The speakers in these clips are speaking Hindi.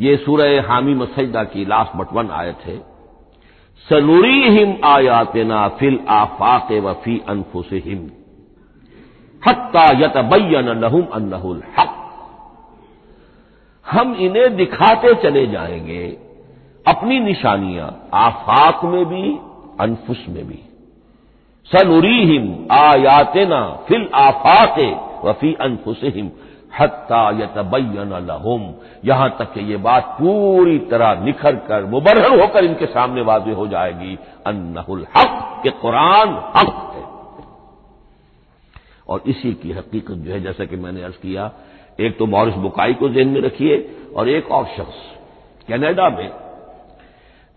ये सूरह हामी मसजदा की लास्ट बट वन आयत है। सनूरी हिम आयातना फिल आफाक वफी अनफुस हिम हत्ता यतबैन लहुम अन्नहुल हक। हम इन्हें दिखाते चले जाएँगे, अपनी निशानियाँ, आफाक में भी, अनफुस में भी। सनूरी हिम आयातना फिल आफाक वफी अनफुस हिम हत्ता यतबैन लहुम। यहाँ तक कि ये बात पूरी तरह निखर कर मुबरहर होकर इनके सामने वाजे हो जाएगी। अन्नहुल हक के कुरान हक है। और इसी की हकीकत जो है, जैसा कि मैंने अर्ज़ किया, एक तो मॉरिस बुकाई को जेन में रखिए और एक और शख्स, कनाडा में।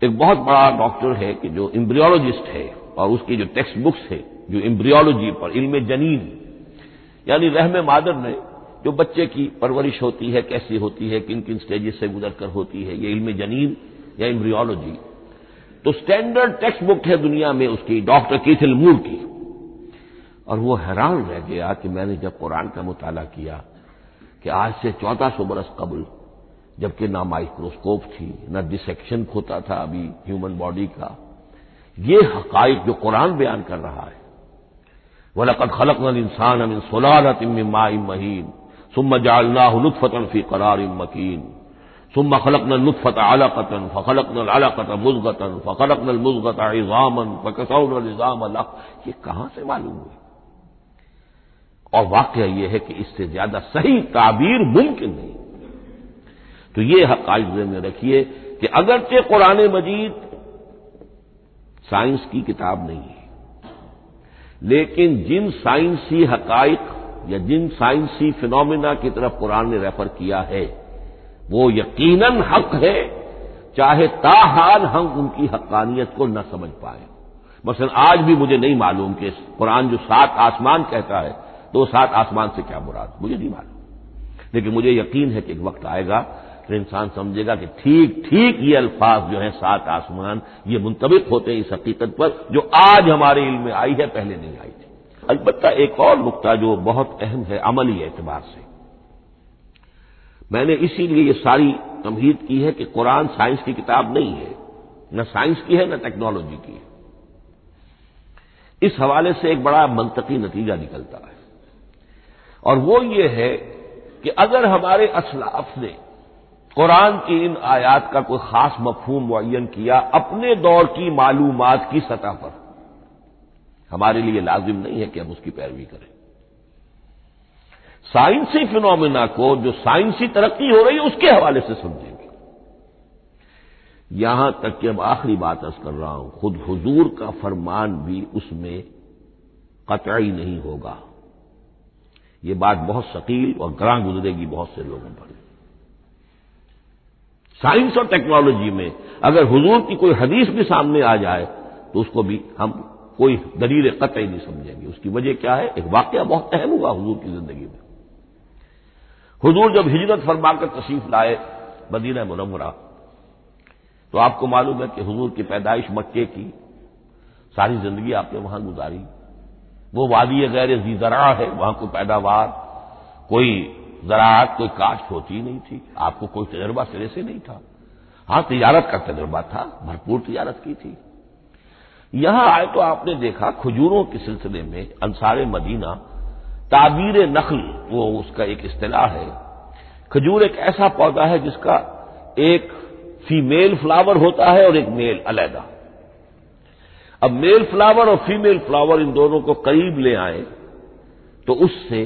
एक बहुत बड़ा डॉक्टर है कि जो इम्ब्रियोलॉजिस्ट है और उसकी जो टेक्स्ट बुक्स है, जो इम्ब्रियोलॉजी पर इल्म जनीन, यानी रहम मादर ने जो बच्चे की परवरिश होती है, कैसी होती है, किन किन स्टेजेस से गुजर कर होती है, ये इल्म जनीन या इम्ब्रियोलॉजी तो स्टैंडर्ड टेक्स्ट बुक है दुनिया में उसकी डॉक्टर कीथिल मूर की। और वो हैरान रह गया कि मैंने जब कुरान का मुताला किया कि आज से चौदह सौ बरस कबल, जबकि ना माइक्रोस्कोप थी, न डिसेक्शन होता था अभी ह्यूमन बॉडी का, ये हकाइक जो कुरान बयान कर रहा है, वलकद खलक इंसान अमिन सोलालत इम्मा महीन। सुम जालना लुत्फ़तन फ़ी करार मकीन सुम खलकन लुत्फ़त आलाकतन फ़खलकन आलाकत मुजगतन फ़खलकन मुजगत इज़ामन फ़कसौन इज़ाम ये कहाँ से मालूम हुई और वाक्य यह है कि इससे ज़्यादा सही ताबीर मुमकिन नहीं तो ये हकाइक में रखिए कि अगरचे कुरान मजीद साइंस की किताब नहीं है लेकिन जिन साइंसी हकाइक या जिन साइंसी फिनोमिना की तरफ़ कुरान ने रेफर किया है, वो यकीनन हक है, चाहे ताहाल हम उनकी हक्कानियत को न समझ पाए। मसलन आज भी मुझे नहीं मालूम कि कुरान जो सात आसमान कहता है तो सात आसमान से क्या मुराद? मुझे नहीं मालूम। लेकिन मुझे यकीन है कि एक वक्त आएगा तो इंसान समझेगा कि ठीक ठीक ये अल्फाज जो है, सात आसमान, ये मुंतबिक होते हैं इस हकीकत पर, जो आज हमारे इल्म में आई है, पहले नहीं आई थी। अलबत् एक और नुकता जो बहुत अहम है अमली एतबार से। मैंने इसीलिए ये सारी तमहीद की है कि कुरान साइंस की किताब नहीं है, न साइंस की है, न टेक्नोलॉजी की है। इस हवाले से एक बड़ा मनतकी नतीजा निकलता है। और वो ये है कि अगर हमारे असलाफ ने कुरान की इन आयात का कोई खास मफहूम मुन किया, अपने दौर की मालूमात की सतह पर हमारे लिए लाजिम नहीं है कि हम उसकी पैरवी करें। साइंसी फिनोमिना को जो साइंसी तरक्की हो रही है, उसके हवाले से समझेंगे। यहाँ तक कि अब आखिरी बात अर्ज़ कर रहा हूँ, खुद हुजूर का फरमान भी उसमें कतई नहीं होगा। ये बात बहुत शकील और ग्रां गुजरेगी बहुत से लोगों पर साइंस और टेक्नोलॉजी में अगर हुजूर की कोई हदीस भी सामने आ जाए तो उसको भी हम कोई दलील कतई नहीं समझेंगे। उसकी वजह क्या है? एक वाक्य बहुत अहम हुआ हजूर की ज़िंदगी में। हजूर जब हिजरत फरमाकर तशीफ लाए मदीना मुनवरा तो आपको मालूम है कि हजूर की पैदाइश मक्के की, सारी ज़िंदगी आपने वहाँ गुजारी। वो वादी गैर जी जरा है, वहाँ कोई पैदावार, कोई जरात कोई काश्त होती नहीं थी। आपको कोई तजर्बा सिरे से नहीं था। हाँ, तजारत का तजर्बा था, भरपूर तजारत की थी। यहाँ आए तो आपने देखा खजूरों के सिलसिले में अंसार मदीना, ताबीर नखल, वो उसका एक इस्तेलाह है। खजूर एक ऐसा पौधा है जिसका एक फीमेल फ्लावर होता है और एक मेल अलहदा। अब मेल फ्लावर और फीमेल फ्लावर इन दोनों को करीब ले आए तो उससे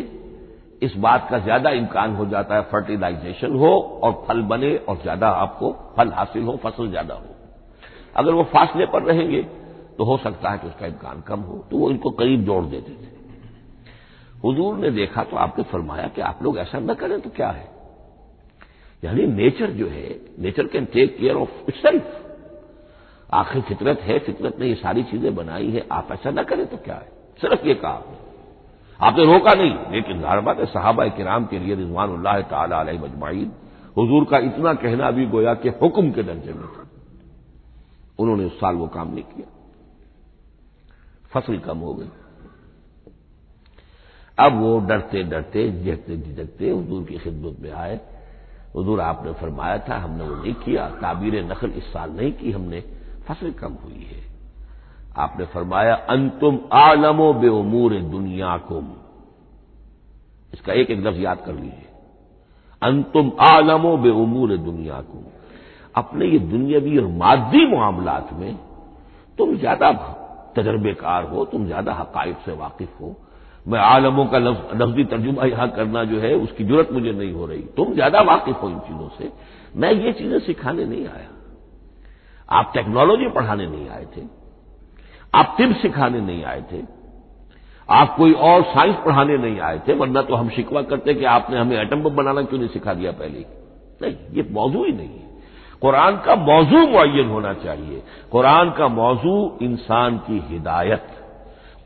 इस बात का ज़्यादा इम्कान हो जाता है, फर्टिलाइजेशन हो और फल बने और ज़्यादा आपको फल हासिल हो, फ़सल ज़्यादा हो। अगर वो फासले पर रहेंगे तो हो सकता है कि उसका इम्कान कम हो तो वो इनको करीब जोड़ देते थे। हुजूर ने देखा तो आपने फरमाया कि आप लोग ऐसा न करें तो क्या है? यानी नेचर जो है, nature can take care of itself आखिर फितरत है, फितरत ने ये सारी चीज़ें बनाई है, आप ऐसा न करें तो क्या है? सिर्फ़ ये कहा आपने। आपने रोका नहीं, लेकिन ज़ाहिर है साहबा किराम के लिए रिजवान ताला मजमाइन हुजूर का इतना कहना भी गोया कि हुक्म के दर्जे में था। उन्होंने उस साल वो काम नहीं किया। फ़सल कम हो गई। अब वो डरते डरते झिझकते झिझकते हजूर की खिदमत में आए। हजूर, आपने फरमाया था, हमने वो नहीं किया। ताबीर नकल इस साल नहीं की हमने। फ़सल कम हुई है। आपने फरमाया, अंतुम आलमो बे उमूर दुनिया कुम इसका एक एक लफ्ज याद कर लीजिए। अंतुम आलमो बे उमूर दुनिया कुम अपने ये दुनियावी और मादी मामलात में तुम ज़्यादा तजर्बेकार हो, तुम ज़्यादा हकायक से वाकिफ हो। मैं आलमों का लफ्जी तर्जुमा यहाँ करना जो है, उसकी ज़रूरत मुझे नहीं हो रही। तुम ज़्यादा वाकिफ हो इन चीज़ों से। मैं ये चीज़ें सिखाने नहीं आया। आप टेक्नोलॉजी पढ़ाने नहीं आए थे। आप तिब सिखाने नहीं आए थे। आप कोई और साइंस पढ़ाने नहीं आए थे, वरना तो हम शिकवा करते कि आपने हमें एटम बम बनाना क्यों नहीं सिखा दिया पहले नहीं, ये मौजू ही नहीं है। कुरान का मौजू मुन होना चाहिए। कुरान का मौजू इंसान की हिदायत।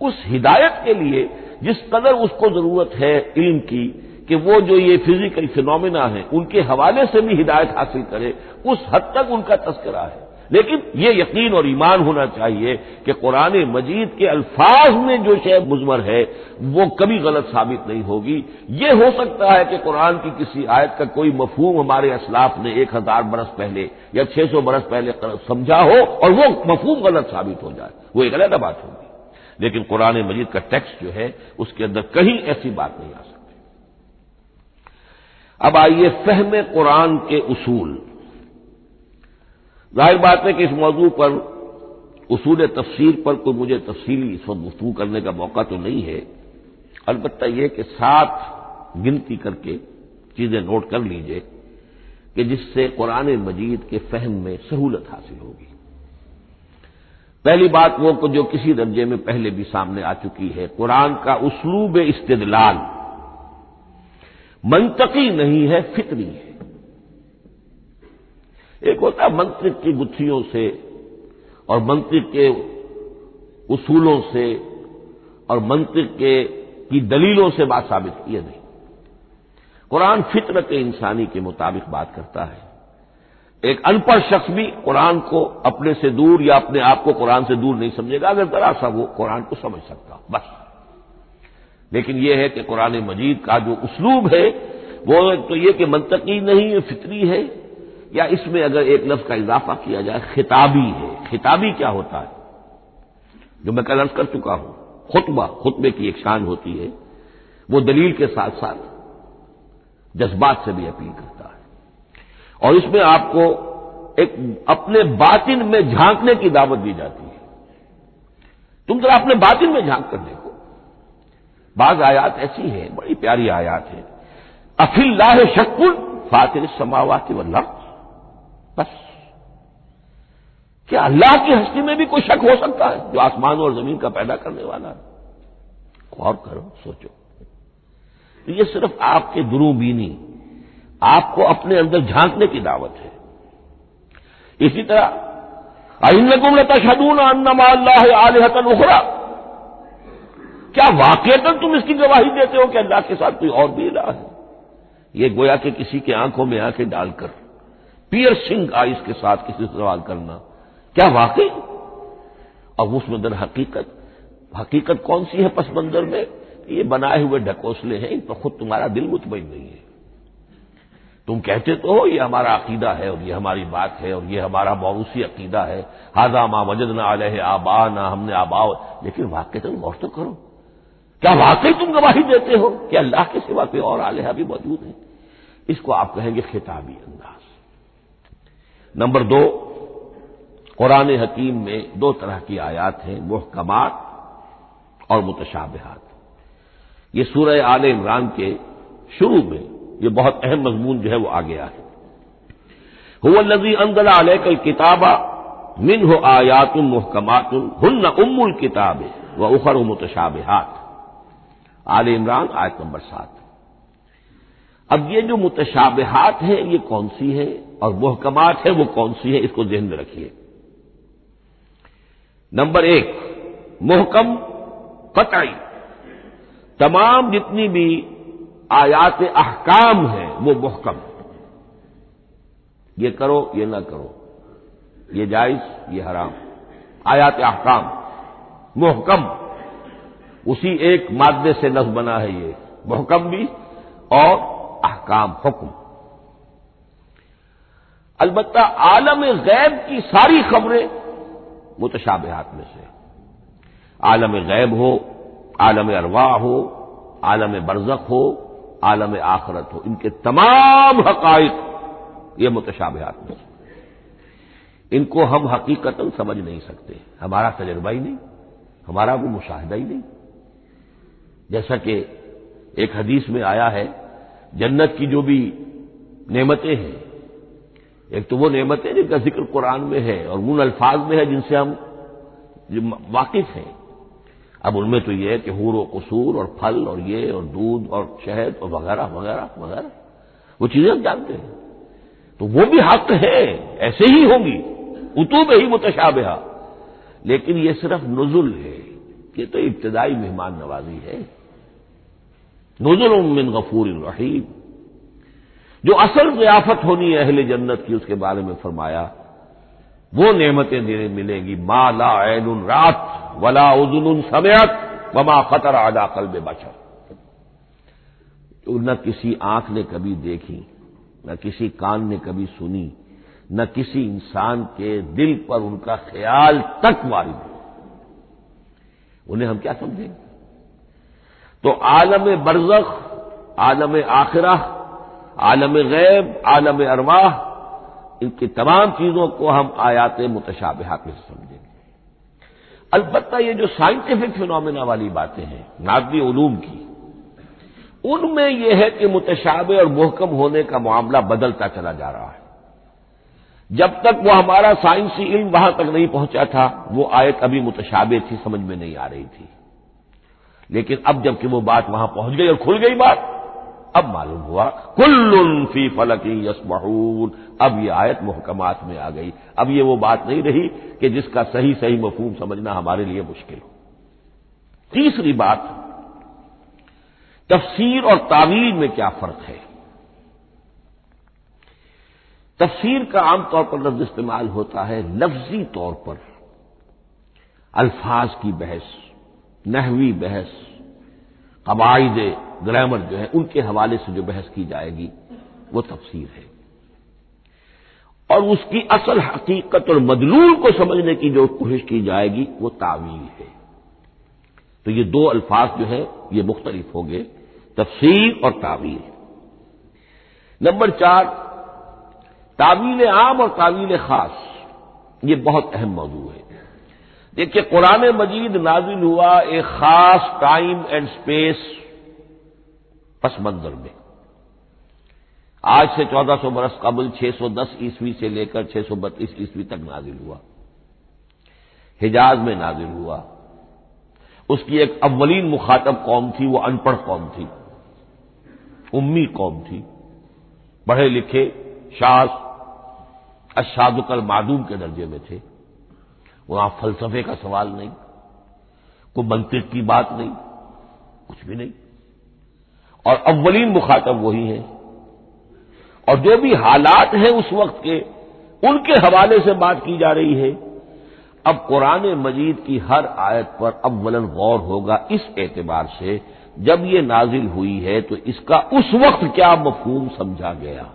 उस हिदायत के लिए जिस कदर उसको ज़रूरत है इल्म की, कि वो जो ये फ़िज़िकल फिनोमिना है, उनके हवाले से भी हिदायत हासिल करे, उस हद तक उनका तस्करा है। लेकिन ये यकीन और ईमान होना चाहिए कि कुरान मजीद के अल्फाज में जो शय मुजमर है, वो कभी गलत साबित नहीं होगी। ये हो सकता है कि कुरान की किसी आयत का कोई मफहूम हमारे असलाफ ने एक हज़ार बरस पहले या छह सौ बरस पहले समझा हो और वो मफहूम गलत साबित हो जाए, वो एक अलग बात होगी। लेकिन कुरान मजीद का टेक्स्ट जो है, उसके अंदर कहीं ऐसी बात नहीं आ सकती। अब आइए फहम कुरान के उसूल। ज़ाहिर बात है कि इस मौजू पर उसूल तफसीर पर कोई मुझे तफसीली इस वक्त गुफ्तू करने का मौका तो नहीं है। अलबत्ता यह कि सात गिनती करके चीज़ें नोट कर लीजिए कि जिससे कुरान मजीद के फहम में सहूलत हासिल होगी। पहली बात वो जो किसी दर्जे में पहले भी सामने आ चुकी है, कुरान का उसलूब इस्तदलाल। मंतकी नहीं है, फितरी है। एक होता है मंत्रिक की गुत्थियों से और मंत्रिक के उसूलों से और मंत्रिक के, की दलीलों से बात साबित की नहीं। कुरान फितरत इंसानी के मुताबिक बात करता है। एक अनपढ़ शख्स भी कुरान को अपने से दूर या अपने आप को कुरान से दूर नहीं समझेगा, अगर जरा सा वो कुरान को समझ सकता बस। लेकिन यह है कि कुरान मजीद का जो उसलूब है, वो तो ये कि मंतकी नहीं है फितरी है। या इसमें अगर एक लफ्ज का इजाफा किया जाए, खिताबी है। खिताबी क्या होता है? जो मैं कल कर चुका हूँ, खुतबा, खुतबे की एक शान होती है, वो दलील के साथ साथ जज्बात से भी अपील करता है। और इसमें आपको एक अपने बातिन में झांकने की दावत दी जाती है। तुम जरा अपने बातिन में झाँक कर देखो। बाज आयात ऐसी है, बड़ी प्यारी आयात है। अफिल्लाह शक्कुल फातिर समावात वल्ला बस। क्या अल्लाह की हस्ती में भी कोई शक हो सकता है, जो आसमान और ज़मीन का पैदा करने वाला है। गौर करो, सोचो। ये सिर्फ़ आपके दुरूबीनी, आपको अपने अंदर झांकने की दावत है। इसी तरह अहिंदकुम तशदून अन्नमा अल्लाह उखरा। क्या वाकता तुम इसकी गवाही देते हो कि अल्लाह के साथ कोई और भी इलाह है? ये गोया के किसी की आँखों में आँखें डालकर पियर्सिंग आइस के साथ किसी से सवाल करना। क्या वाकई? अब उसमें दर हकीकत हकीकत कौन सी है पस मंजर में? ये बनाए हुए ढकोसले हैं, इन पर खुद तुम्हारा दिल मुतमिन नहीं है। तुम कहते तो हो, ये हमारा अकीदा है और ये हमारी बात है और ये हमारा मौरूसी अकीदा है। हाजा माँ वजद ना आले आबा, ना हमने आबा लेकिन वाक्य तुम गौर तो करो। क्या वाकई तुम गवाही देते हो कि अल्लाह के सिवा कोई और आलेहा भी मौजूद है? इसको आप कहेंगे खिताबी अंदाज। नंबर दो, कुरान हकीम में दो तरह की आयात हैं, मुहकमात और मुतशाबहात। ये सूरह आल इमरान के शुरू में ये बहुत अहम मजमून जो है वो आ गया है। हुआ हुवल्लजी अंदला अलैकल किताबा मिन हो आयातुन मुहकमातुन, हुन्न उम्मुल किताब व उखर मुतशाबहात। आल इमरान, आयत नंबर सात। अब ये जो मुतशाबहात है, ये कौन सी है? और मुहकमात है, वो कौन सी है, इसको जहन में रखिए। नंबर एक, मुहकम कतई। तमाम जितनी भी आयात अहकाम है, वो मुहकम। ये करो, ये ना करो। ये जायज़, ये हराम। आयात अहकाम, मुहकम। उसी एक मादे से लफ्ज बना है ये। मुहकम भी और अहकाम, हुक्म। अलबत् आलम गैब की सारी खबरें मुतशाबहात में से आलम गैब हो, आलम अरवा हो, आलम बरजक हो, आलम आखरत हो, इनके तमाम हकाइक ये मुतशाबहात में से इनको हम हकीकतन समझ नहीं सकते। हमारा तजर्बा ही नहीं, हमारा वो मुशाहिदा ही नहीं। जैसा कि एक हदीस में आया है, जन्नत की जो भी नेमतें हैं एक तो वो नेमतें जिनका ज़िक्र कुरान में है और उन अल्फाज में है जिनसे हम वाकिफ हैं। अब उनमें तो ये है कि हूर और कसूर और फल और ये और दूध और शहद और वगैरह वगैरह वगैरह। वो चीज़ें हम जानते हैं। तो वो भी हक है, ऐसे ही होंगी। उतूब ही मुतशाबहा। लेकिन ये सिर्फ़ नजुल है। ये तो इब्तदाई मेहमान नवाजी है। नजुल मिन गफूर रहीम। जो असल जियाफत होनी है अहले जन्नत की, उसके बारे में फरमाया, वो नेमतें देने मिलेंगी, मा ला ऐन रात, वला उजुन समयत वमा खतर आदा कल्ब बशर। तो न किसी आँख ने कभी देखी, न किसी कान ने कभी सुनी, न किसी इंसान के दिल पर उनका ख्याल तक वारिद हो उन्हें हम क्या समझेंगे तो आलम बरजख, आलम आखिरा आलम गैब आलम अरवाह, इनकी तमाम चीज़ों को हम आयात मुतशाबहात में समझेंगे। अलबत्ता ये जो साइंटिफिक फिनोमिना वाली बातें हैं नादवी उलूम की, उनमें यह है कि मुतशाबे और मोहकम होने का मामला बदलता चला जा रहा है। जब तक वो हमारा साइंसी इल्म वहाँ तक नहीं पहुँचा था, वो आयत अभी मुतशाबे थी, समझ में नहीं आ रही थी। लेकिन अब जबकि वो बात वहाँ पहुँच गई और खुल गई बात अब मालूम हुआ, कुल्लुन फ़ी फलकी यसमहून अब ये आयत मुहकमात में आ गई। अब ये वो बात नहीं रही कि जिसका सही सही मफहूम समझना हमारे लिए मुश्किल हो। तीसरी बात, तफसीर और तावील में क्या फ़र्क है? तफसीर का आमतौर पर लफ्ज इस्तेमाल होता है लफ्जी तौर पर। अल्फाज की बहस, नहवी बहस कवायद ग्रामर जो है, उनके हवाले से जो बहस की जाएगी, वो तफसीर है। और उसकी असल हकीकत और मदलूल को समझने की जो कोशिश की जाएगी, वो तावील है। तो ये दो अल्फाज जो है, ये मुख्तलिफ़ हो गए तफसीर और तावील। नंबर चार, तावील आम और तावील खास। ये बहुत अहम मौजू है। देखिए, कुरान मजीद नाजिल हुआ एक खास टाइम एंड स्पेस पस मंजर में। आज से 1400 बरस कबल 610 ईस्वी से लेकर 632 ईस्वी तक नाजिल हुआ। हिजाज में नाजिल हुआ। उसकी एक अव्वलीन मुखातब कौम थी, वो अनपढ़ कौम थी। उम्मी कौम थी। पढ़े लिखे शास अशादुकल मादूम के दर्जे में थे। वहाँ फलसफे का सवाल नहीं, कोई मंतिक की बात नहीं, कुछ भी नहीं। और अव्वलीन मुखातब वही है। और जो भी हालात हैं उस वक्त के, उनके हवाले से बात की जा रही है। अब कुरान मजीद की हर आयत पर अव्वलन गौर होगा इस एतबार से, जब ये नाजिल हुई है तो इसका उस वक्त क्या मफहूम समझा गया।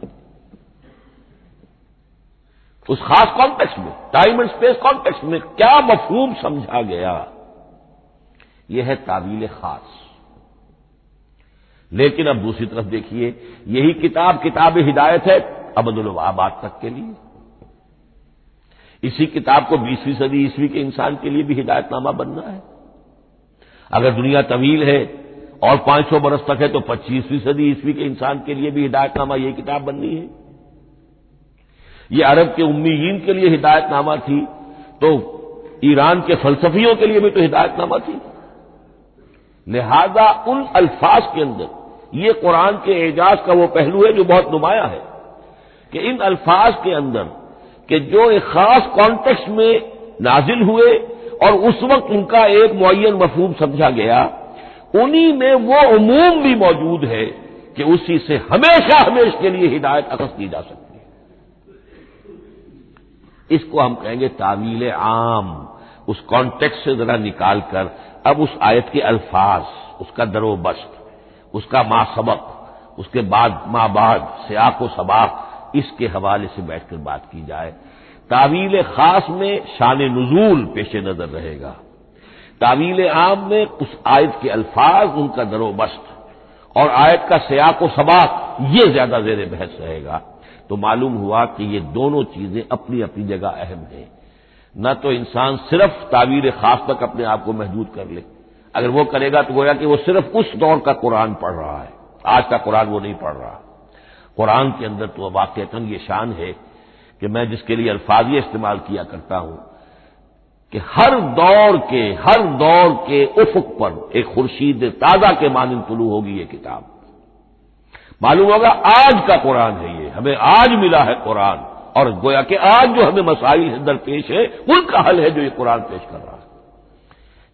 उस खास कॉन्टेक्स्ट में टाइम एंड स्पेस कॉन्टेक्स्ट में क्या मफहूम समझा गया। यह है तावील खास। लेकिन अब दूसरी तरफ़ देखिए, यही किताब किताब हिदायत है अबदुल आबाद तक के लिए। इसी किताब को बीसवीं सदी ईस्वी के इंसान के लिए भी हिदायतनामा बनना है। अगर दुनिया तवील है और पाँच सौ बरस तक है तो पच्चीसवीं सदी ईस्वी के इंसान के लिए भी हिदायतनामा यह किताब बननी है। ये अरब के उम्मीन के लिए हिदायतनामा थी तो ईरान के फलसफियों के लिए भी तो हिदायतनामा थी। लिहाजा उन अल्फाज के अंदर ये कुरान के एजाज का वो पहलू है जो बहुत नुमाया है कि इन अल्फाज के अंदर कि जो एक खास कॉन्टेक्स्ट में नाजिल हुए और उस वक्त उनका एक मुन मफहूम समझा गया, उन्हीं में वो उमूम भी मौजूद है कि उसी से हमेशा हमेशा के लिए हिदायत अकस की जा सकती है। इसको हम कहेंगे तावील आम। उस कॉन्टेक्स्ट से जरा निकाल कर अब उस आयत के अल्फाज, उसका दरोबस्त। उसका मा सबक, उसके बाद माँ बाद सियाक सबाक, इसके हवाले से बैठकर बात की जाए। तावील खास में शान नजूल पेश नज़र रहेगा। तावील आम में उस आयत के अल्फाज, उनका दरोबस्त और आयत का सियाक सबाक, ये ज़्यादा जेर बहस रहेगा। तो मालूम हुआ कि ये दोनों चीज़ें अपनी अपनी जगह अहम हैं। न तो इंसान सिर्फ़ तावीर खास तक अपने आप को महदूद कर ले अगर वो करेगा तो गोया कि वो सिर्फ़ उस दौर का कुरान पढ़ रहा है। आज का कुरान वो नहीं पढ़ रहा। कुरान के अंदर तो वाकता ये शान है कि मैं जिसके लिए अल्फाजी इस्तेमाल किया करता हूँ कि हर दौर के, हर दौर के उफक पर एक खुर्शीद ताज़ा के मानंद तुलू होगी ये किताब। मालूम होगा आज का कुरान है ये। हमें आज मिला है कुरान। और गोया कि आज जो हमें मसाइल दरपेश है, उनका हल है जो ये कुरान पेश कर रहा है।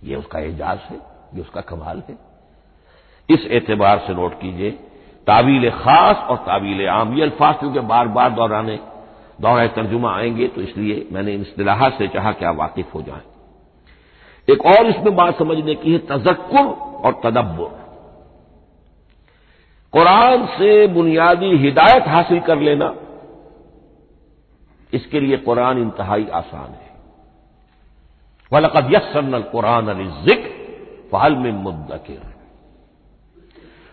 ये उसका एजाज है, ये उसका कमाल है। इस एतबार से नोट कीजिए, तावील खास और तावील आम, ये अल्फाज क्योंकि बार बार दौराने दौरा तर्जुमा आएँगे तो इसलिए मैंने इन इतलाह से चाहा कि आप वाकिफ हो जाए। एक और इसमें बात समझने की है तजक्र और तदब्बर। कुरान से बुनियादी हिदायत हासिल कर लेना, इसके लिए कुरान इंतहाई आसान है। वलकद यसन कुरान अली ज़िक्र फहल में मुद्दकिर।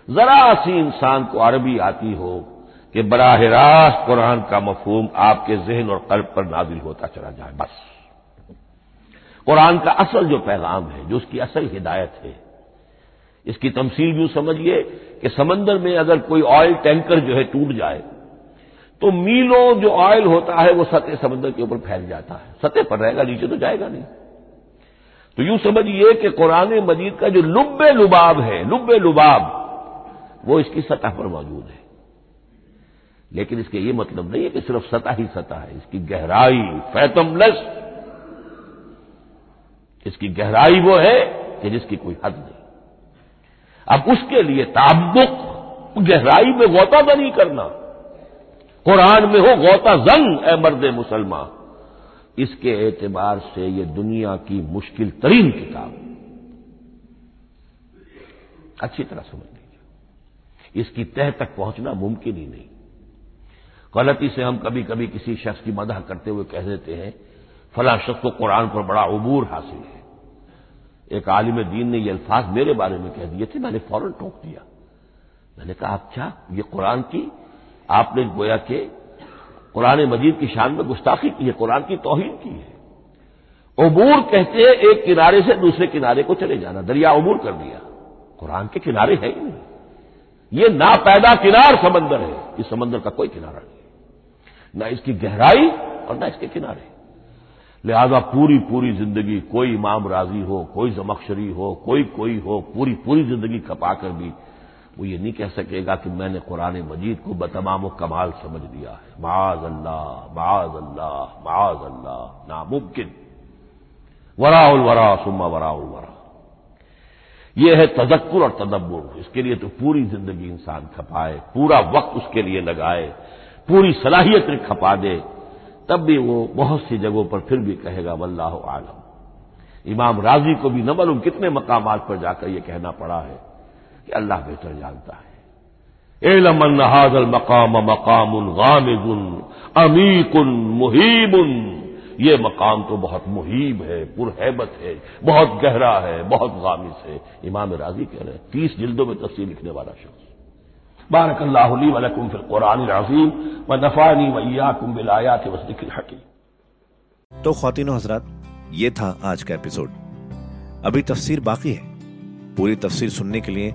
जरा सी इंसान को अरबी आती हो कि बराह रास्त कुरान का मफहूम आपके जहन और कल्ब पर नाजिल होता चला जाए, बस। कुरान का असल जो पैगाम है, जो उसकी असल हिदायत है, इसकी तमसील यूँ समझिए कि समंदर में अगर कोई ऑयल टैंकर जो है टूट जाए तो मीलों जो ऑयल होता है वो सतह समंदर के ऊपर फैल जाता है। सतह पर रहेगा, नीचे तो जाएगा नहीं। तो यूँ समझिए कि कुरान मजीद का जो लुब्बे लुबाब है, लुब्बे लुबाब, वो इसकी सतह पर मौजूद है। लेकिन इसके ये मतलब नहीं है कि सिर्फ़ सतह ही सतह है, इसकी गहराई फैतमलस इसकी गहराई वो है कि जिसकी कोई हद नहीं। अब उसके लिए ताबुक गहराई में गौता नहीं करना, कुरान में हो गौता जंग, ए मर्द मुसलमान। इसके एतबार से यह दुनिया की मुश्किल तरीन किताब। अच्छी तरह समझ लीजिए। इसकी तह तक पहुँचना मुमकिन ही नहीं। गलती से हम कभी कभी किसी शख्स की मदह करते हुए कह देते हैं, फला शख्स को कुरान पर बड़ा अबूर हासिल है। एक आलिम दीन ने ये अल्फाज मेरे बारे में कह दिए थे, मैंने फ़ौरन टोक दिया। मैंने कहा आप क्या ये कुरान की आपने गोया के कुरान मजीद की शान में गुस्ताखी की है, कुरान की तोहिन की है। अबूर कहते हैं, एक किनारे से दूसरे किनारे को चले जाना, दरिया अबूर कर दिया। कुरान के किनारे है ही नहीं। ये ना पैदा किनार समंदर है, इस समंदर का कोई किनारा नहीं ना इसकी गहराई और ना इसके किनारे। लिहाजा पूरी पूरी ज़िंदगी कोई इमाम राज़ी हो, कोई जमक्शरी हो, कोई कोई हो, पूरी पूरी ज़िंदगी खपाकर भी वो ये नहीं कह सकेगा कि मैंने कुरान मजीद को बतमाम कमाल समझ लिया है। माज अल्लाह माज अल्लाह माज अल्लाह नामुमकिन। वराउल वरा, सुम्मा वराउल वरा। यह है तजक्कुर और तदब्बुर। इसके लिए तो पूरी ज़िंदगी इंसान खपाए, पूरा वक्त उसके लिए लगाए, पूरी सलाहियत खपा दे। तब भी वो बहुत सी जगहों पर फिर भी कहेगा, वल्लाह आलम। इमाम राज़ी को भी न मालूम कितने मकाम पर जाकर यह कहना पड़ा है। कि अल्लाह बेहतर जानता है। एलमन हाजल मकाम मकाम गामिजुन अमीकुन मुहीबुन ये मकाम तो बहुत मुहीब है पुरहैबत है, बहुत गहरा है, बहुत गामिज है। इमाम राज़ी कह रहे हैं, तीस जिल्दों में तस्वीर लिखने वाला शख्स। बारक अल्लाह वलकुम फिल कुरान अजीम व नफानी वैया कुम बिलायात वसदिक हकीम। तो खातिन हजरात, ये था आज का एपिसोड। अभी तफसीर बाकी है। पूरी तफसीर सुनने के लिए